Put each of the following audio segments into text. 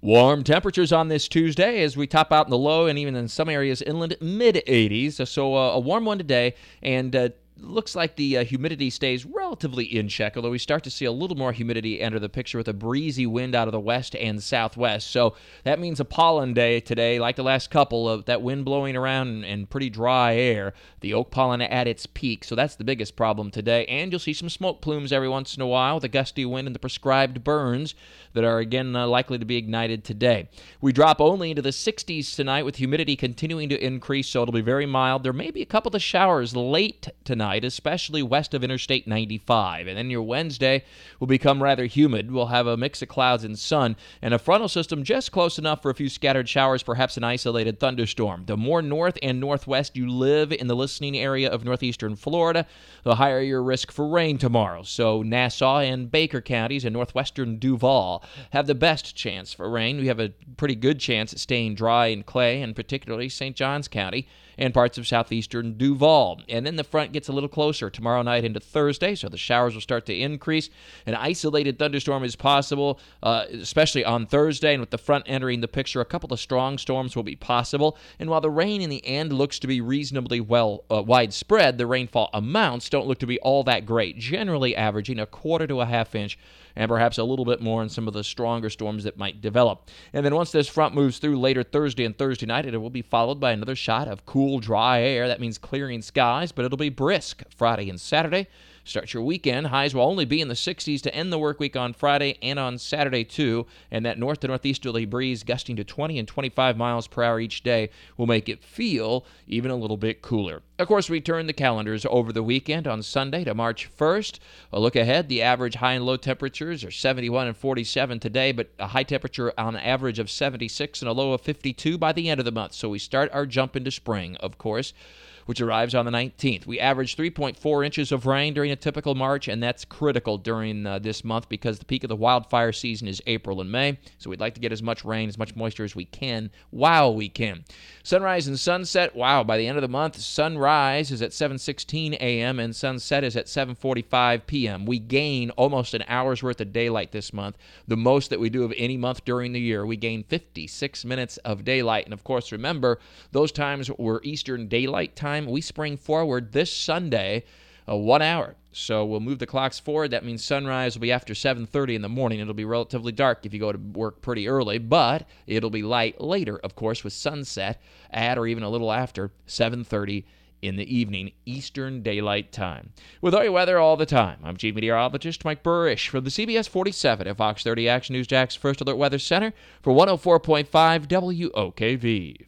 Warm temperatures on this Tuesday as we top out in the low and even in some areas inland mid 80s. So uh, a warm one today and uh, looks like the uh, humidity stays relatively in check, although we start to see a little more humidity enter the picture with a breezy wind out of the west and southwest. So that means a pollen day today, like the last couple of that wind blowing around and, pretty dry air. The oak pollen at its peak, so that's the biggest problem today. And you'll see some smoke plumes every once in a while with a gusty wind and the prescribed burns that are again uh, likely to be ignited today. We drop only into the 60s tonight with humidity continuing to increase, so it'll be very mild. There may be a couple of showers late tonight especially west of Interstate 95. And then your Wednesday will become rather humid. We'll have a mix of clouds and sun, and a frontal system just close enough for a few scattered showers, perhaps an isolated thunderstorm. The more north and northwest you live in the listening area of northeastern Florida, the higher your risk for rain tomorrow. So Nassau and Baker counties and northwestern Duval have the best chance for rain. We have a pretty good chance at staying dry in Clay, and particularly St. Johns County and parts of southeastern Duval. And then the front gets a little closer tomorrow night into Thursday, so the showers will start to increase. An isolated thunderstorm is possible, uh, especially on Thursday. And with the front entering the picture, a couple of strong storms will be possible. And while the rain in the end looks to be reasonably well uh, widespread, the rainfall amounts don't look to be all that great, generally averaging a quarter to a half inch and perhaps a little bit more in some of the stronger storms that might develop. And then once this front moves through later Thursday and Thursday night, it will be followed by another shot of cool, dry air. That means clearing skies, but it'll be brisk Friday and Saturday. Start your weekend. Highs will only be in the 60s to end the work week on Friday and on Saturday, too. And that north to northeasterly breeze gusting to 20 and 25 miles per hour each day will make it feel even a little bit cooler. Of course, we turn the calendars over the weekend on Sunday to March 1st. A look ahead the average high and low temperatures are 71 and 47 today, but a high temperature on average of 76 and a low of 52 by the end of the month. So we start our jump into spring, of course which arrives on the 19th. We average 3.4 inches of rain during a typical March, and that's critical during uh, this month because the peak of the wildfire season is April and May. So we'd like to get as much rain, as much moisture as we can while we can. Sunrise and sunset, wow, by the end of the month, sunrise is at 7:16 a.m. and sunset is at 7:45 p.m. We gain almost an hour's worth of daylight this month, the most that we do of any month during the year. We gain 56 minutes of daylight, and of course, remember those times were Eastern Daylight Time time. We spring forward this Sunday, uh, one hour. So we'll move the clocks forward. That means sunrise will be after 7:30 in the morning. It'll be relatively dark if you go to work pretty early, but it'll be light later, of course, with sunset at or even a little after 7:30 in the evening, Eastern Daylight Time. With all your weather all the time, I'm Chief Meteorologist Mike Buresh from the CBS 47 at Fox 30 Action News Jax First Alert Weather Center for 104.5 WOKV.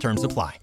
Terms apply.